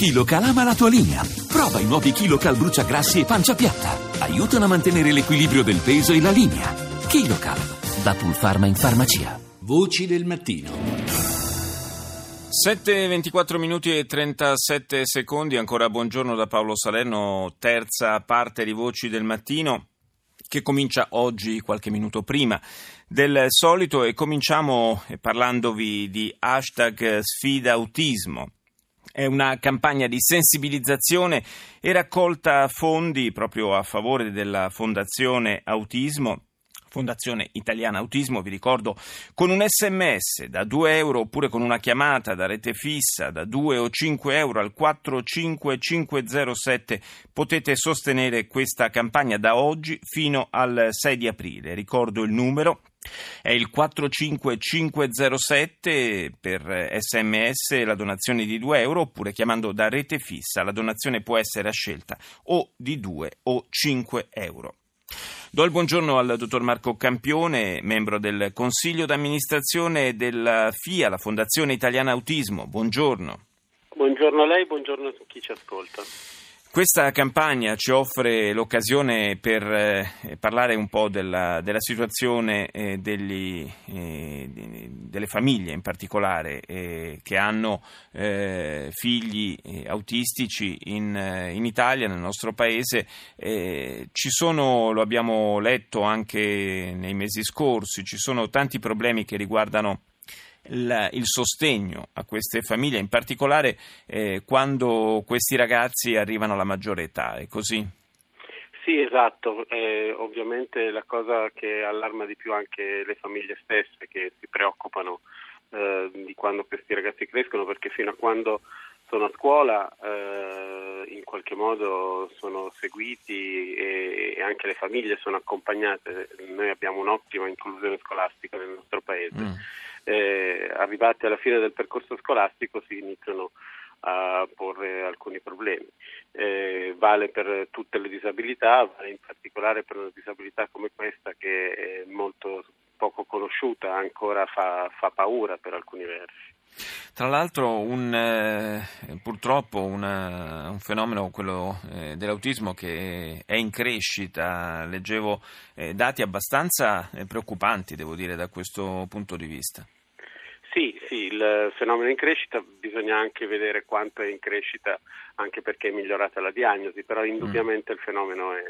KiloCal ama la tua linea. Prova i nuovi KiloCal bruciagrassi e pancia piatta. Aiutano a mantenere l'equilibrio del peso e la linea. KiloCal, da Pulpharma in farmacia. Voci del mattino. 7, 24 minuti e 37 secondi, ancora buongiorno da Paolo Salerno, terza parte di Voci del Mattino che comincia oggi qualche minuto prima del solito e cominciamo parlandovi di hashtag sfida autismo. È una campagna di sensibilizzazione e raccolta fondi proprio a favore della Fondazione Autismo Fondazione Italiana Autismo, vi ricordo, con un sms da 2 euro oppure con una chiamata da rete fissa da 2 o 5 euro al 45507 potete sostenere questa campagna da oggi fino al 6 di aprile. Ricordo il numero è il 45507 per sms la donazione di 2 euro oppure chiamando da rete fissa la donazione può essere a scelta o di 2 o 5 euro. Do il buongiorno al dottor Marco Campione, membro del Consiglio d'amministrazione della FIA, la Fondazione Italiana Autismo. Buongiorno. Buongiorno a lei, buongiorno a chi ci ascolta. Questa campagna ci offre l'occasione per eh, parlare un po' della, della situazione eh, degli, eh, delle famiglie in particolare eh, che hanno eh, figli eh, autistici in, in, Italia, nel nostro paese. ci sono, lo abbiamo letto anche nei mesi scorsi, ci sono tanti problemi che riguardano il, il, sostegno a queste famiglie, in particolare eh, quando questi ragazzi arrivano alla maggiore età, è così? Sì, esatto, eh, ovviamente la cosa che allarma di più anche le famiglie stesse che si preoccupano eh, di quando questi ragazzi crescono perché fino a quando sono a scuola eh, in qualche modo sono seguiti e, e, anche le famiglie sono accompagnate. Noi abbiamo un'ottima inclusione scolastica nel nostro paese. Mm eh, arrivati alla fine del percorso scolastico si iniziano a porre alcuni problemi. Eh, vale per tutte le disabilità, vale in particolare per una disabilità come questa che è molto poco conosciuta, ancora fa, fa paura per alcuni versi. Tra l'altro un, eh, purtroppo una, un fenomeno, quello eh, dell'autismo, che è in crescita, leggevo eh, dati abbastanza eh, preoccupanti, devo dire, da questo punto di vista. Sì, sì, il fenomeno è in crescita, bisogna anche vedere quanto è in crescita, anche perché è migliorata la diagnosi, però indubbiamente mm. il fenomeno è,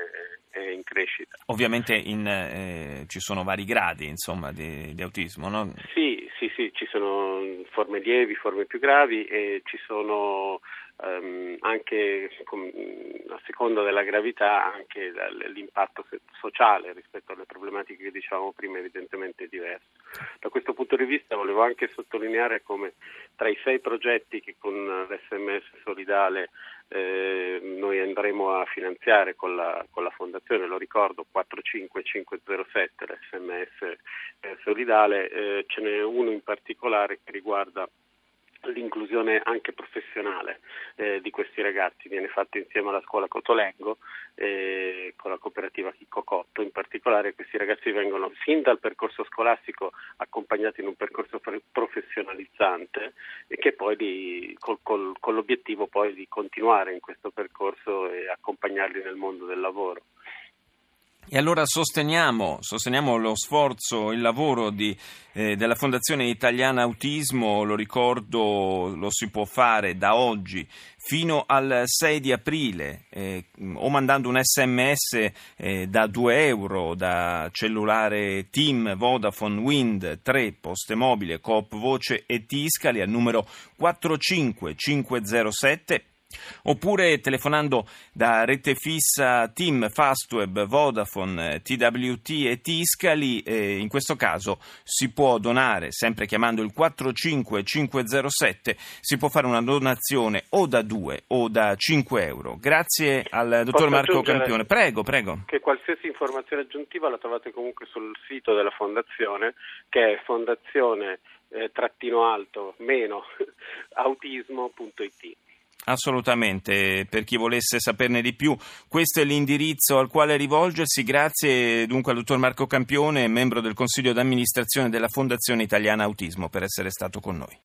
è, in crescita. Ovviamente in, eh, ci sono vari gradi insomma, di, di autismo, no? Sì, sì, sì, ci sono forme lievi, forme più gravi e ci sono ehm, anche a seconda della gravità anche l'impatto sociale rispetto alle problematiche che dicevamo prima evidentemente è diverso. Da questo punto di vista volevo anche sottolineare come tra i sei progetti che con l'SMS Solidale eh, noi andremo a finanziare con la, con la, fondazione, lo ricordo 45507 l'SMS eh, Solidale, eh, ce n'è uno in particolare che riguarda l'inclusione anche professionale eh, di questi ragazzi. Viene fatto insieme alla scuola Cotolengo eh, con la cooperativa Chicco Cotto in particolare. Questi ragazzi vengono fin dal percorso scolastico accompagnati in un percorso professionalizzante e che poi di, col, col, con l'obiettivo poi di continuare in questo percorso e accompagnarli nel mondo del lavoro. E allora sosteniamo, sosteniamo, lo sforzo, il lavoro di, eh, della Fondazione Italiana Autismo, lo ricordo, lo si può fare da oggi fino al 6 di aprile eh, o mandando un sms eh, da 2 euro da cellulare Team Vodafone Wind 3 Poste Mobile Coop Voce e Tiscali al numero 45507 Oppure telefonando da rete fissa Team, Fastweb, Vodafone, TWT e Tiscali, eh, in questo caso si può donare, sempre chiamando il 45507, si può fare una donazione o da 2 o da 5 euro. Grazie al dottor Posso Marco Campione. Prego, prego. Che qualsiasi informazione aggiuntiva la trovate comunque sul sito della fondazione, che è fondazione eh, trattino alto meno autismo.it. Assolutamente, per chi volesse saperne di più, questo è l'indirizzo al quale rivolgersi. Grazie dunque al dottor Marco Campione, membro del Consiglio d'amministrazione della Fondazione Italiana Autismo, per essere stato con noi.